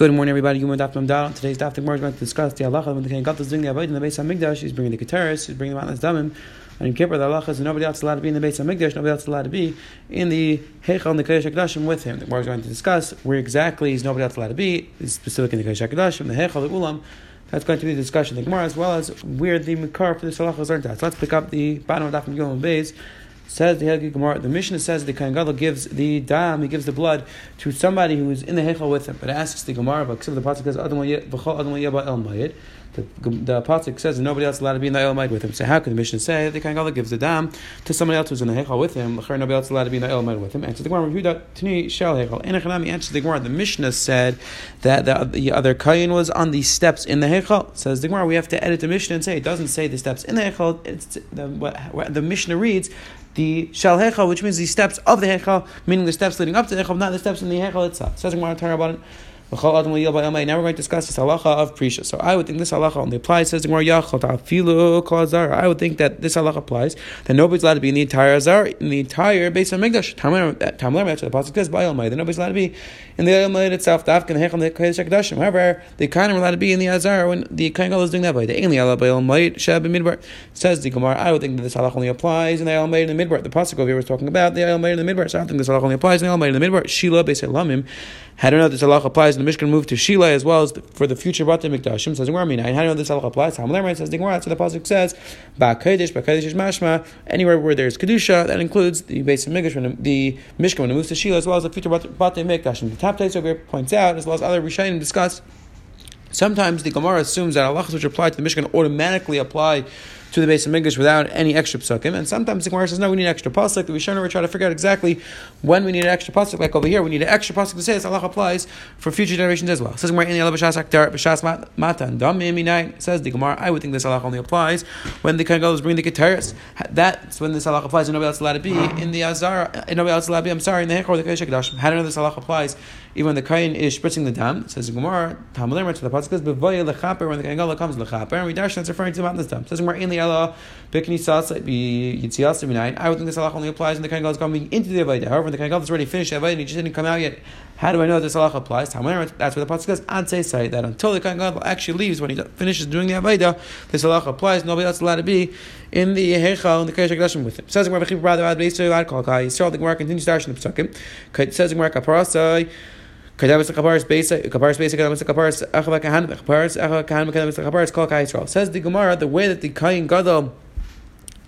Good morning, everybody. You Daf Dal. Today's Daf Gemara is going to discuss the halacha when the King got is doing the avodah in the base of Mikdash. He's bringing the keteris. He's bringing the mountains damim. And in Kippur, the halacha is nobody else allowed to be in the base of Mikdash. Nobody else is allowed to be in the Heichal and the Kodesh Hakadoshim with him. The Gemara is going to discuss where exactly is nobody else allowed to be. Is specific in the Kodesh Hakadoshim, the Heichal, the Ulam. That's going to be the discussion the Gemara as well as where the Makar for this halacha is learned at. So let's pick up the bottom of Daf Gimel Beis. Says the Helgi Gemara, the Mishnah says the Kohen Gadol gives the dam, he gives the blood to somebody who is in the Hechel with him. But asks the Gemara, but the Pasuk says. The, the Pasuk says nobody else is allowed to be in the Ohel Moed with him. So how could the Mishnah say that the Kohen Gadol gives the dam to somebody else who's in the Hechel with him? Nobody else is allowed to be in the Ohel Moed with him. Answer the Gemara, answers the Gemara. The Mishnah said that the, the other Kayin was on the steps in the Hechel. Says the Gemara, we have to edit the Mishnah and say it doesn't say the steps in the Hechel. It's the, what the Mishnah reads the Shal Hechel, which means the steps of the Hechel, meaning the steps leading up to the Hechel, not the steps in the Hechel itself. Says Gemara it. Now we're going to discuss this halacha of prisha. So I would think this halacha only applies. Says the I would think that this halacha applies that nobody's allowed to be in the entire azar, in the entire base of Mikdash. Tamler, actually, the pasuk says by That nobody's allowed to be in the Almighty itself. The hakadoshim. However, the kind are allowed to be in the azar when the kohen is doing that by the only by Almighty shab midbar. Says the Gemara. I would think that this halacha only applies in the Almighty in the midbar. The pasuk over here was talking about the Almighty in the midbar. So I don't think this halacha only applies in the Almighty in the midbar. Shila base lamim. How do you know if this halacha applies the Mishkan moved to Shila as well as for the future Bate Mikdashim? Says Gemara Mina. How do this halacha applies? Hamaler says the Gemara. What the pasuk says. Ba kodesh, ba kodesh is mashma. Anywhere where there's kedusha, that includes the base of Mikdash, the Mishkan when it moves to Shila as well as the future Bate Mikdashim. The top place over points out, as well as other Rishayim discuss. Sometimes the Gemara assumes that halachas which apply to the Mishkan automatically apply to the base of English without any extra psukim. And sometimes the Gemara says, no, we need extra pasuk. The Rishonim trying to figure out exactly when we need an extra pasuk. Like over here, we need an extra pasuk to say this Allah applies for future generations as well. Says Gemara in the b'shas matan dam Says the Gemara, I would think this Allah only applies when the is bringing the keteris. That's when this Allah applies. And nobody else allowed to be in the azar. And nobody else allowed to be. I'm sorry in the hechor the kodesh How do know this Allah applies? Even when the Kohen is spritzing the dam, says the Gemara, Tamalim to the pasuk says b'voye lechaper when the Kohen comes lechaper, and we dash that's referring to the mountain dam. Says Gemara in the Allah b'knisas yitzias minayin. I would think this Allah only applies when the Kohen is coming into the avodah. However, when the Kohen is already finished the avodah and he just didn't come out yet, how do I know this Allah applies? That's where the pasuk says I'd say that until the Kohen actually leaves when he finishes doing the avodah, this Allah applies. Nobody else is allowed to be in the Heichal and the Kodesh Hakadoshim with him. Says the Gemara, "Brother, Yisrael." The Gemara continues to in the psukim. Says the Gemara, "Kaparasai." Says the Gemara, the way that the Kain Gadol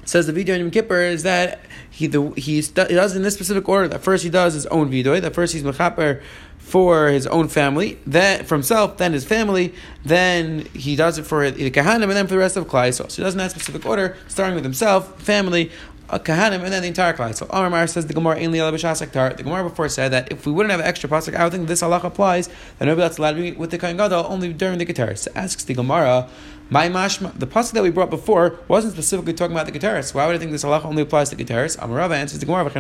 says the video in Kippur is that he the he, he does in this specific order. That first he does his own video. That first he's mechaper for his own family, then for himself, then his family, then he does it for the kahanim, and then for the rest of Klai So he does in that specific order, starting with himself, family, a kahanim, and then the entire klai. So Amar Mar says the Gemara in The Gemara before said that if we wouldn't have an extra pasuk, I would think this halacha applies that nobody else allowed to be with the kain gadol only during the keteris. So asks the Gemara. My mashma, the pasuk that we brought before wasn't specifically talking about the keteris. Why would I think this halacha only applies to keteris? Amarava answers the Gemara. The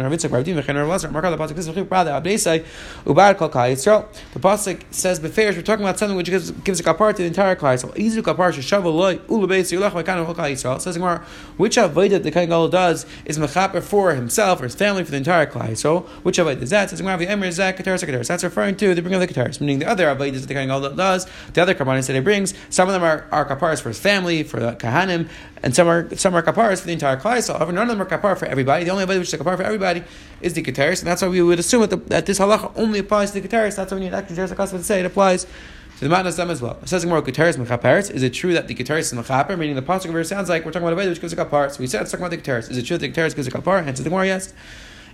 pasuk says beferish. We're talking about something which gives, gives a kapar to the entire mekanu Yisrael. Says Gemara, which avodah the kain does is mechaper for himself or his family for the entire klai. So which avodah is that? Says Gemara, Emer zak keteris keteris. That's referring to the bringing of the keteris, meaning the other avodah that the kain does. The other karbanis that he brings, some of them are, are kaparas for his family, for the kahanim, and some are some are kaparas for the entire klai. So, however, none of them are kapar for everybody. The only way which is kapar for everybody is the keteris, and that's why we would assume that, the, that this halacha only applies to the keteris. That's why we need extra to say it applies to the matnas them as well. It says more keteris mechaperes. Is it true that the keteris is mechaper? Meaning the pasuk over sounds like we're talking about a way which gives a kapar. So we said it's talking about the keteris. Is it true that the keteris gives a kapar? Hence the Gemara yes.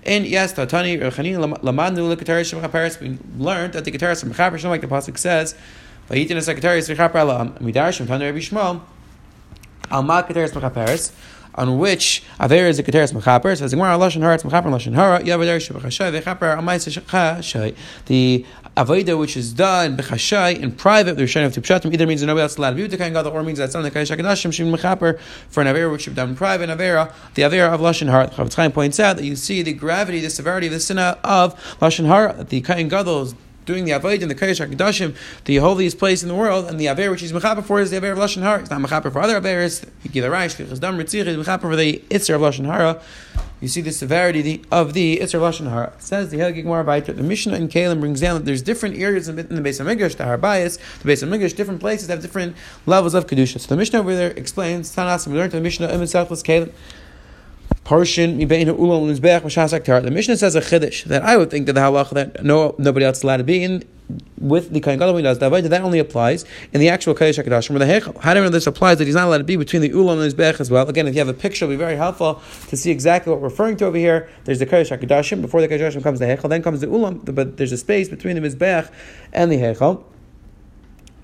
And yes, Tatani Lamanu Keteris Mechaperes. We learned that the keteris is mechaper, like the pasuk says. Vayitin a secretaries v'chaper alam. Midarshim Tanu Rabbi Shmuel. Alma keteris mechaperes on which Aver is a Keteris Mechaper, says Gemara Lashon Hara, it's Mechaper Lashon Hara, Yavader Shebechashay, Vechaper Amais Chashay. The Avodah which is done Bechashay in private, the Rishon of Tipshatim either means that nobody else is allowed to view the Kain Gadol, or means that something like Kadashim Shem Mechaper for an Avera which should be done in private, Avera, the Avera of Lashon Hara. Chofetz Chaim points out that you see the gravity, the severity of the sinna of Lashon Hara, the Kain Gadol doing the avodah in the Kodesh Hakadoshim, the holiest place in the world, and the aver which he's mechaper for is the aver of lashon hara. It's not mechaper for other. Gilaraish, Chizdam mechaper for the itzer of lashon hara. You see the severity of the Itzer of Lashon Hara. It says the Helgig Baita, the Mishnah in Kalim brings down that there's different areas in the base of Midrash, the Harbayas, the base of Midrash, different places have different levels of Kedusha. So the Mishnah over there explains, Tanas, we learned the Mishnah in Selfless Kalim. Parshin ulam tar. The Mishnah says a chiddush that I would think that the halacha that no nobody else is allowed to be in with the kain gadol when he does that that only applies in the actual kodesh hakadoshim where the hechel. How do we know this applies that he's not allowed to be between the ulam and mizbeach as well? Again, if you have a picture, it'll be very helpful to see exactly what we're referring to over here. There's the kodesh hakadoshim. Before the kodesh comes the hechel, then comes the ulam, but there's a space between the mizbeach and the hechel.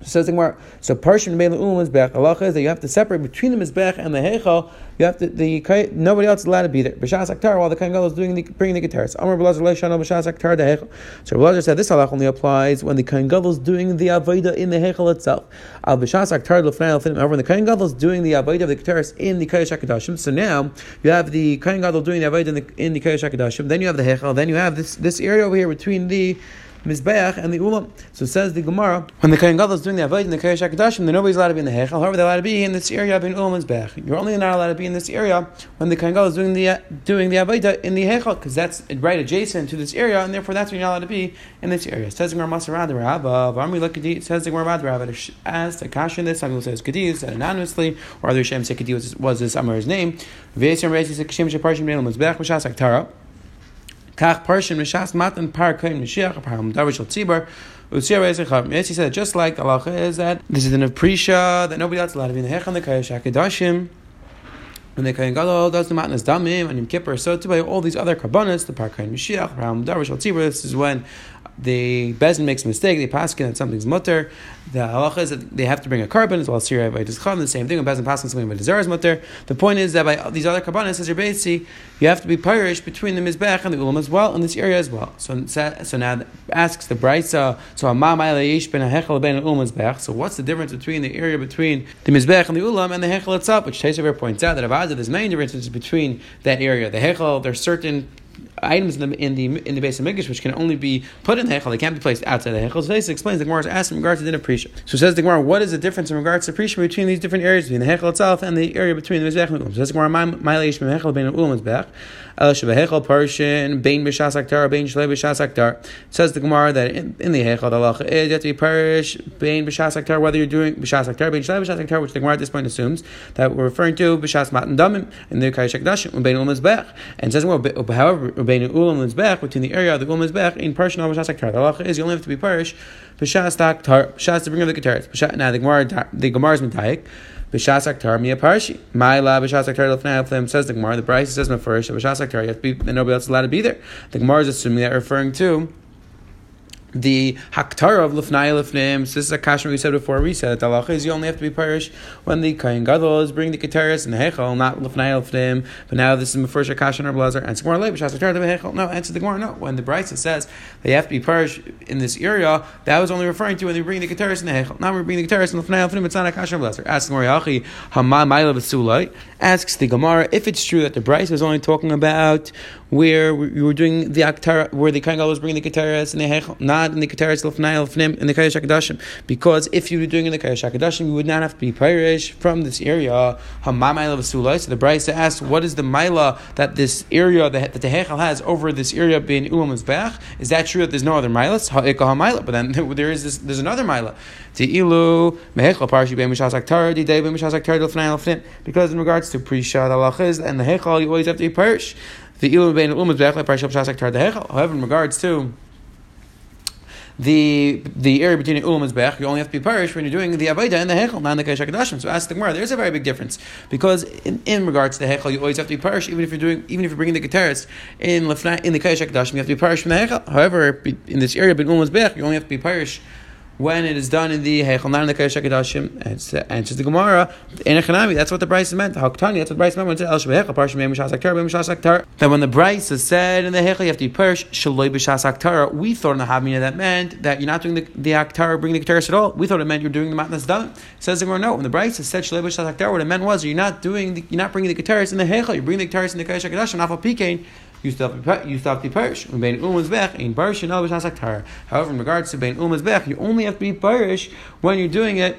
Says the Gemara. So Parshin Mele Ulam Mizbech. Allah is that you have to separate between the Mizbech and the Heichal. You have to the nobody else is allowed to be there. B'shas Aktar while the Kohen Gadol is doing the bringing the keteris. Amar B'lazer Leishano B'shas Aktar the Heichal. So B'lazer said this halach only applies when the Kohen Gadol is doing the Avodah in the Heichal itself. Al B'shas Aktar L'fnei L'finim. However, when the Kohen Gadol is doing the Avodah of the keteris in the Kodesh Hakadoshim. So now you have the Kohen Gadol doing the Avodah in the in the Kodesh Hakadoshim. Then you have the Heichal. Then you have this this area over here between the Mizbeach and the Ulam. So says the Gemara, when the Kohen Gadol is doing the Avodah in the Kodesh HaKadoshim, then nobody's allowed to be in the Hechel. However, they're allowed to be in this area between Ulam and Mizbeach. You're only not allowed to be in this area when the Kohen Gadol is doing the doing the Avodah in the Hechel, because that's right adjacent to this area, and therefore that's when you're not allowed to be in this area. Says the Gemara Masarad Rabba, uh, Varmi Lakadi, says the Gemara Rabba, as the Kash in this, some people say it's Kadi, said anonymously, or other Shem say Kadi was, was this Amar's name. Vesiyam Rezi said Kashem Sheparshim Neil Mizbeach, Mishas. Kach Parshin Mishas Matan Par Kain Mashiach Par Hamdavar Shal Tzibar. Yes, he said just like Allah is that this is an aprisha that nobody else allowed to be in the Hech and the Kayash Akadashim. When the Kayan Gadol does the Matnas Damim and Yom Kippur, so to all these other karbanas, the Par Kain Mashiach, Hamdavar Shal Tzibar. This is when the Bezin makes a mistake, they pass that something's mutter. The halacha is that they have to bring a carbon as well as Sirah by Dizchan, the same thing when Bezin passes something by Dizar is mutter. The point is that by these other carbonas, as you're basically, you have to be parish between the Mizbech and the Ulam as well, in this area as well. So, so now asks the Brisa, so So what's the difference between the area between the Mizbech and the Ulam and the Hechel itself, which Teishaver points out that Avada, there's many differences between that area. The Hechel, there's certain items in the in the in the base of Mikdash which can only be put in the Hechel, they can't be placed outside the Hechel. So this explains the Gemara is asked in regards to the Prisha. So says the Gemara, what is the difference in regards to Prisha between these different areas between the Hechel itself and the area between the Mizbech and the Ulam? Says the Gemara, my leish Hechel bein Ulam Mizbech. El Shebehechel Parshin Bein B'Shas Aktar Bein Shlei B'Shas. Says the Gemara that in, in the Hechel the is you have to be parish Bein B'Shas Aktar whether you're doing B'Shas Aktar Bein Shlei B'Shas which the Gemara at this point assumes that we're referring to B'Shas Matan Damim in the Kaishak Dashim Bein Ulam Mizbech, and says well, however Bein Ulam Mizbech between the area of the Ulam Mizbech in Parshin or B'Shas Aktar. The halacha is you only have to be parish B'Shas Aktar B'Shas to bring of the keteris. Now the Gemara the Gemara is Mitaik. B'shas aktar miya parshi. My la b'shas aktar lefnei says the Gemara. The Bryce says mafurish. B'shas aktar you have to be, and nobody else is allowed to be there. The Gemara is assuming that referring to the haktara of lifnai lifnim. So this is a kashmir we said before. We said that halacha is you only have to be parish when the kain gadol is bringing the kataris and the hechel, not lifnai lifnim. But now this is the first kashmir blazer and more late b'shas the hechel. No, answer the gemara. No, when the brisa says they have to be parish in this area, that was only referring to when they bring the kataris and the hechel. Now we're bringing the kataris and lifnai lifnim. It's not a kashmir blazer. Ask the gemara yachi hama ma'ila. Asks the gemara if it's true that the brisa is only talking about where you were doing the aktara, where the kain gadol was bringing the kataris and the hechel, not in the kataris in the Kayash HaKadoshim. Because if you were doing in the Kayash HaKadoshim, you would not have to be Pirish from this area. So the Brisa asks, what is the Maila that this area, that, that the Hechel has over this area being Ulam Mizbech? Is that true that there's no other Mailas? But then there is this, there's another Maila. Because in regards to Prisha, the and the Hechel, you always have to be Pirish. The ilu bein ulam mizbech le'parsha b'shas aktar the hechel. However, in regards to the the area between Ulam and Zbech, you only have to be parish when you're doing the Avodah and the Hechel, not the Keshak So ask the Gemara, there's a very big difference. Because in, in regards to the Hechel, you always have to be parish, even if you're doing even if you're bringing the Keteris in in the Keshak you have to be parish from the Hechel. However, in this area between Ulam and Zbech, you only have to be parish when it is done in the Heichel, in the Kodesh HaKadoshim, and answers the Gemara, in Echanami, that's what the Bryce meant. Haktani, that's what the Bryce meant when it said El Shebehechel, Parshim Yem Shas Aktar, Yem Shas Aktar. That when the Bryce is said in the Heichel, you have to be Persh, Shaloi B'Shas Aktar, we thought in the Havmina that meant that you're not doing the, the Aktar, bringing the Keteris at all. We thought it meant you're doing the Matnas Dam. Says the Gemara, no, when the Bryce said Shaloi B'Shas Aktar, what it meant was you're not doing, the, you're not bringing the Keteris in the Heichel, you're bringing the Keteris in the Kodesh HaKadoshim, Nafal Pikein, you still have to, you still to be parish. Bein umas bech in parish and However, in regards to bein umas bech, you only have to be parish when you're doing it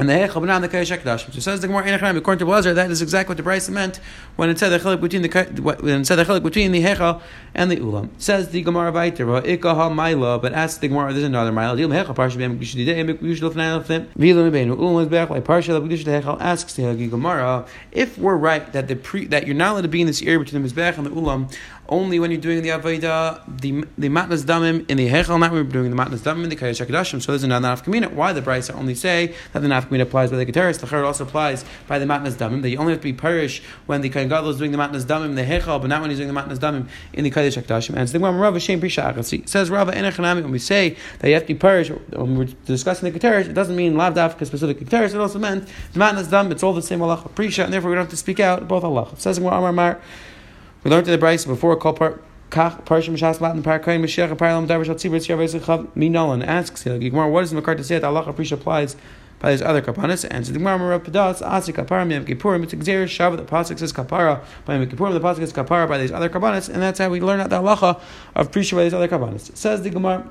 and the Hechel Banan the Kadosh Hakadosh. So says the Gemara Enochem, according to Blazer, that is exactly what the Bryce meant when it said the chelik between the when it said the between the Hechel and the Ulam. Says the Gemara Vayter, Ikaha Maila, but ask the Gemara, there's another Maila. Dil Hechel Parsha B'Yam Kishdi Day Mikush Lefnei Lefnim. Vilam Ulam is Parsha Lefnish Hechel asks the Gemara if we're right that the pre that you're not allowed to be in this area between the Mizbech and the Ulam only when you're doing the Avodah, the the Matnas Damim in the Hechel, not when we're doing the Matnas Damim in the Kadosh Hakadoshim. So there's another Nafkamina. Why the Bryce only say that the Nafkamina applies by the Keteris, the Chayr also applies by the Matnas Damim, that you only have to be parish when the Kohen Gadol is doing the Matnas Damim in the Hechel, but not when he's doing the Matnas Damim in the Kadosh Hakadoshim. And so the Rava says Rava Enechanami, when we say that you have to be parish, when we're discussing the Keteris, it doesn't mean Lav Dafka specific Keteris, it also meant the Matnas Damim, it's all the same Allah Prisha, and therefore we don't have to speak out both Allah. Says Gemara Amar Mar, we learned in the Bryce before, called part Kach Parshim Shas Matan Parakayin Mashiach Paralam Tzibur Tziyar Vezichav Minolan asks the Gemara, what is the Makar to say that Allah Aprisha applies by these other kapanas? And so the Gemara Padas Asi Kapara Miyam Kippurim It's Xer Shav the pasuk says Kapara by Yom Kippurim the pasuk says Kapara by these other kapanas, and that's how we learn out the halacha of Prisha by these other kapanas. Says the Gemara.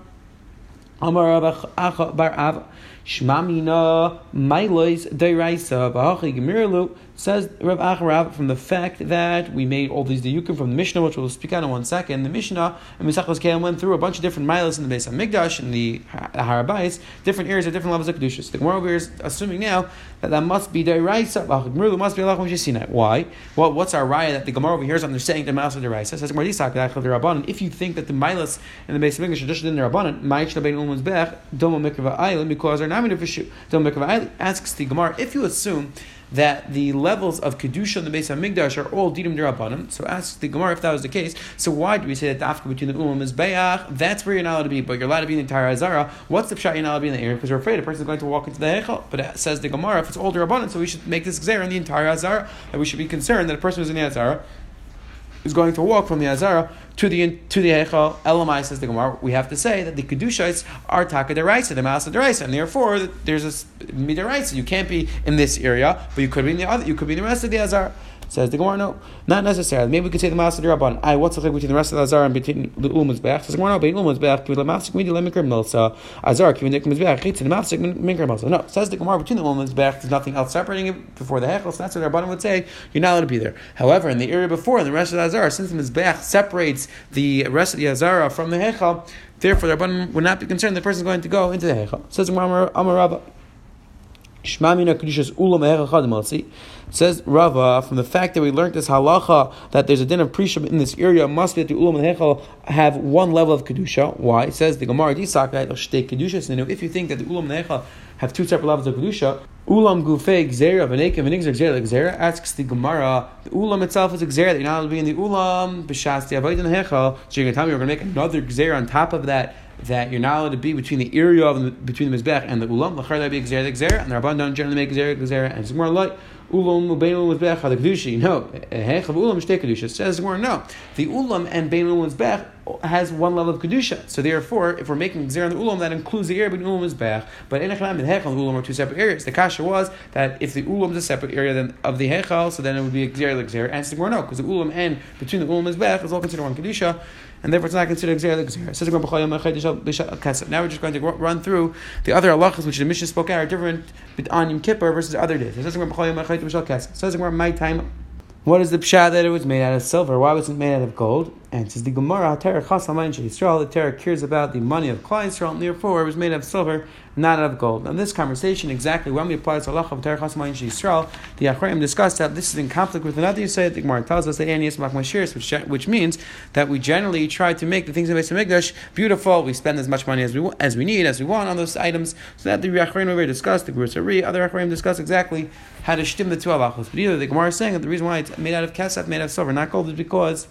Amar Bar Av Shmamina Mailois Deiraisa Bahachi Gemirlu Says Rav Acharav from the fact that we made all these diyukim from the Mishnah, which we'll speak on in one second. The Mishnah and Misachos Kalim went through a bunch of different milas in the base of Migdash and the Harabais, different areas at different levels of kedushas. The Gemara is assuming now that that must be deraisa. Gemara must be Allah Shinai. Why? Well, what's our raya that the Gemara over here is understanding the milas of deraisa? Says Gemara Yisak the If you think that the milas in the base of Migdash are just in the Rabbanan, Ma'ich Labein Ulman's Bech Domo Mikva Island because they're not Domo Mikva Island asks the Gemara if you assume that the levels of kedusha in the base of Migdash are all didim derabanim. So ask the Gemara if that was the case. So why do we say that the afka between the ulam is bayach? That's where you're not allowed to be, but you're allowed to be in the entire Azara. What's the pshat you're not allowed to be in the area? Because we're afraid a person is going to walk into the hechel. But it says the Gemara, if it's all derabanim, so we should make this gzer in the entire Azara. That we should be concerned that a person who's in the Azara is going to walk from the Azara to the to the Heichal. Elamai says the Gemara. We have to say that the kedushites are taka deraisa, the masa deraisa, and therefore there's a midiraisa. You can't be in this area, but you could be in the other. You could be in the rest of the Azara. Says the Gemara, no, not necessarily. Maybe we could say the Master Rabban. I what's the thing between the rest of the Azar and between the Ulmuz Bech? Says the Gemara, no, between Ulmuz Bech, between the Mafsik Midi Lemikrim Milsa, Azar, between the Ulmuz Bech, the Mafsik Mikrim Milsa. No, says the Gemara, between the Ulmuz Bech, there's nothing else separating it before the Hechel, so that's what the Rabban would say. You're not allowed to be there. However, in the area before, in the rest of the Azar, since the Mizbech separates the rest of the Azara from the Hechel, therefore the Rabban would not be concerned the person is going to go into the Hechel. Says Amar Rabba. Shmamina Kedusha's Ulam Chadim Says Rava, from the fact that we learned this halacha that there's a din of prisham in this area, must be that the Ulam and Hechel have one level of Kedusha. Why? It says the Gemara Kedusha. If you think that the Ulam and Hechel have two separate levels of Kedusha, Ulam Gufei Gzera Venekim and Gzera Gzera asks the Gemara, the Ulam itself is a Gzera that you're not allowed to be in the Ulam, B'Shas the Avodah Hechel, so you're going to tell me you're going to make another Gzera on top of that that you're not allowed to be between the area of between the mizbech and the ulam. Lachar that be gzer gzer, and the rabban don't generally make gzer gzer, and it's more like ulam ubein ulam mizbech kedusha. No, hech of ulam shtei kedusha. Says more no. The ulam and bein ulam mizbech has one level of kedusha. So therefore, if we're making gzer on the ulam, that includes the area between ulam and mizbech. But in hech and the ulam are two separate areas. The kasha was that if the ulam is a separate area then of the hechal, so then it would be a gzer like gzer. And more no, because the ulam and between the ulam and mizbech is all considered one kedusha and therefore it's not considered Xer Xer. Now we're just going to run through the other halachas which the mission spoke out are different on Yom Kippur versus other days. It says my time. What is the pshat that it was made out of silver? Why wasn't it made out of gold? And it says the Gemara, Terra Yisrael, the Terra cares about the money of Klal Yisrael, and therefore it was made of silver, not of gold. Now, this conversation, exactly when we apply to Allah of Terra Chasamayin Yisrael, the Achraim discussed that this is in conflict with another Yisrael. The Gemara tells us that Anias Machmashiris, which, which means that we generally try to make the things in the Mikdash beautiful. We spend as much money as we as we need, as we want on those items, so that the Achraim over discussed, the Gurusari, other Achraim discussed exactly how to shtim the two halachos. But either the Gemara is saying that the reason why it's made out of kesef, made out of silver, not gold, is because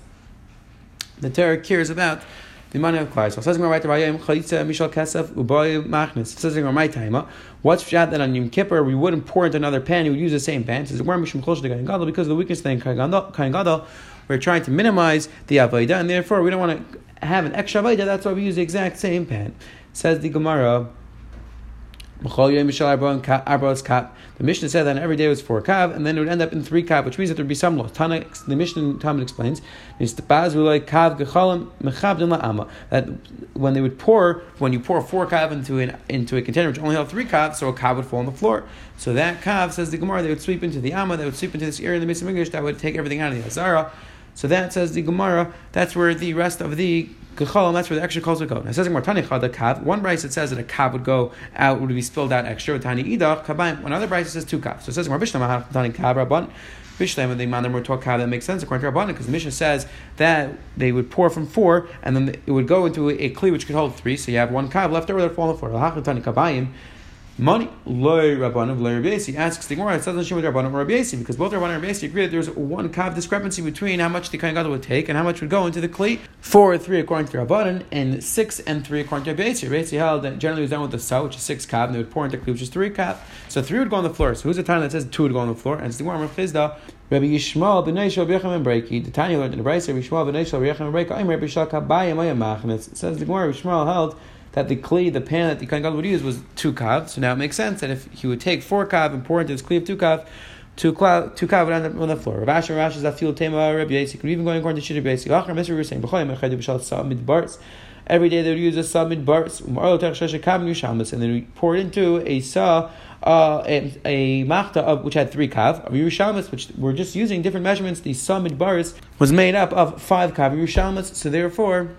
the Torah cares about the money of Klal. So says right Mishal Kesef Uboy Machnis. Says my time, what's pshat that on Yom Kippur we wouldn't pour into another pan, we would use the same pan. Says Mishum Gadol because of the weakness thing Kain Gadol. We're trying to minimize the avodah, and therefore we don't want to have an extra avodah. That's why we use the exact same pan. Says the Gemara. The Mishnah said that every day was four kav, and then it would end up in three kav, which means that there would be some loss. Tana, the Mishnah Talmud explains that when they would pour, when you pour four kav into an, into a container which only held three kav, so a kav would fall on the floor. So that kav says the Gemara, they would sweep into the amma, they would sweep into this area in the Beis English that would take everything out of the Azara. So that says the Gemara. That's where the rest of the That's where the extra coals would go. Now says more Tani the kav. One price it says that a kav would go out, would be spilled out extra. Tani idach kabayim. One other price it says two kav. So it says more Bishlam Tani kav rabban. Bishlam and the more talk kav that makes sense according to Rabbanan because the Mishnah says that they would pour from four and then it would go into a, a kli which could hold three. So you have one kav left over that fall on the floor. Money loy rabbanim loy Rabbi asks the Gemara. It doesn't show with rabbanim or Rabbi because both rabbanim and Rabbi agree that there's one kav discrepancy between how much the kain gadol would take and how much would go into the kli. Four or three according to rabbanim, and six and three according to Rabbi Rabbi held that generally was done with the sa, which is six kav, and they would pour into kli, which is three kav. So three would go on the floor. So who's the time that says two would go on the floor? And it's the Gemara of Chizda. Rabbi Yishmael b'nei Shal B'yachem and Breiki. The Tanya learned in the Brayse. Rabbi Yishmael b'nei Shal B'yachem and Breiki. I'm Rabbi Shal Kabayim Ayam Machnes. It says the Gemara. Rabbi Yishmael held that the kli, the pan that the Kohen Gadol would use was two kav. So now it makes sense that if he would take four kav and pour into his kli of two kav, two kav, two kav would end up on the floor. Rav Asher, Rav Asher, Zafil, Tema, Rabbi Yisik, could even going according to Shiddur Basic. Achar, Mr. We were saying, B'cholim, Echad, B'shal, Samid, Bars. Every day they would use a samid bars, and then we pour it into a saw, uh, a, a machta of which had three kav of Yerushalmas, which we're just using different measurements. The samid bars was made up of five kav Yerushalmas, so therefore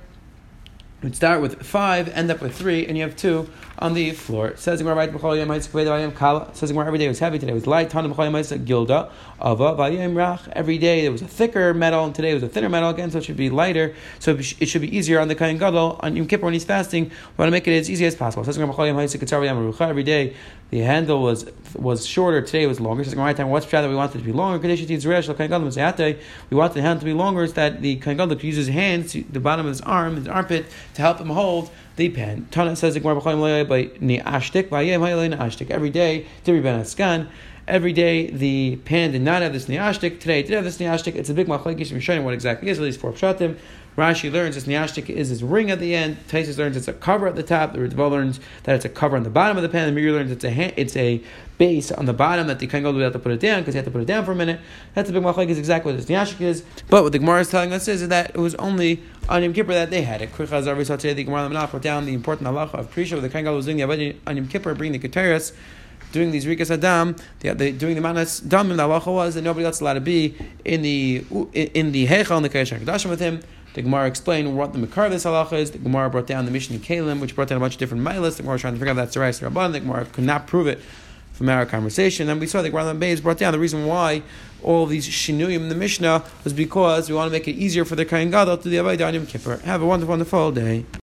would start with five, end up with three, and you have two on the floor. It says Gemara. Says every day was heavy. Today was light. Gilda rach. Every day there was a thicker metal, and today it was a thinner metal again. So it should be lighter. So it should be easier on the kain gadol on Yom Kippur when he's fasting. We want to make it as easy as possible. Every day the handle was was shorter. Today it was longer. Says Gemara time. What's that we wanted it to be longer? We wanted the hand to be longer. Is that the kain gadol could use his hands, the bottom of his arm, his armpit, to help him hold the pen. Tana says the Gemara by ashtik by yeah ni ashtik. Every day, Tibri ben Askan. Every day the pan did not have this niashtik. Today it did have this niashtik. It's a big machlekes. We're showing what exactly is. At least four pshatim. Rashi learns this niashtik is his ring at the end. Taisus learns it's a cover at the top. The Ritva learns that it's a cover on the bottom of the pan. The Mir learns it's a hand, it's a base on the bottom that the can't have to put it down because you have to put it down for a minute. That's a big machlekes. Is exactly what this niashtik is. But what the Gemara is telling us is that it was only on Yom Kippur that they had it. Krichaz we saw today the Gemara brought down the important halacha of Prisha, the Kohen was doing the on Yom Kippur, bringing the Keteris, doing these Rikas Adam, the, the, doing the Manas Damim, the halacha was that nobody else allowed to be in the in the Heichal and the Kodesh HaKadoshim with him. The Gemara explained what the Makar of this halacha is. The Gemara brought down the Mishnah Kalim, which brought down a bunch of different milas. The Gemara was trying to figure out the right Rabban. The Gemara could not prove it from our conversation. And we saw that Rambam Beis brought down the reason why all these shinuyim in the Mishnah was because we want to make it easier for the Kain Gadol to the Avodah Yom Kippur. Have a wonderful, wonderful day.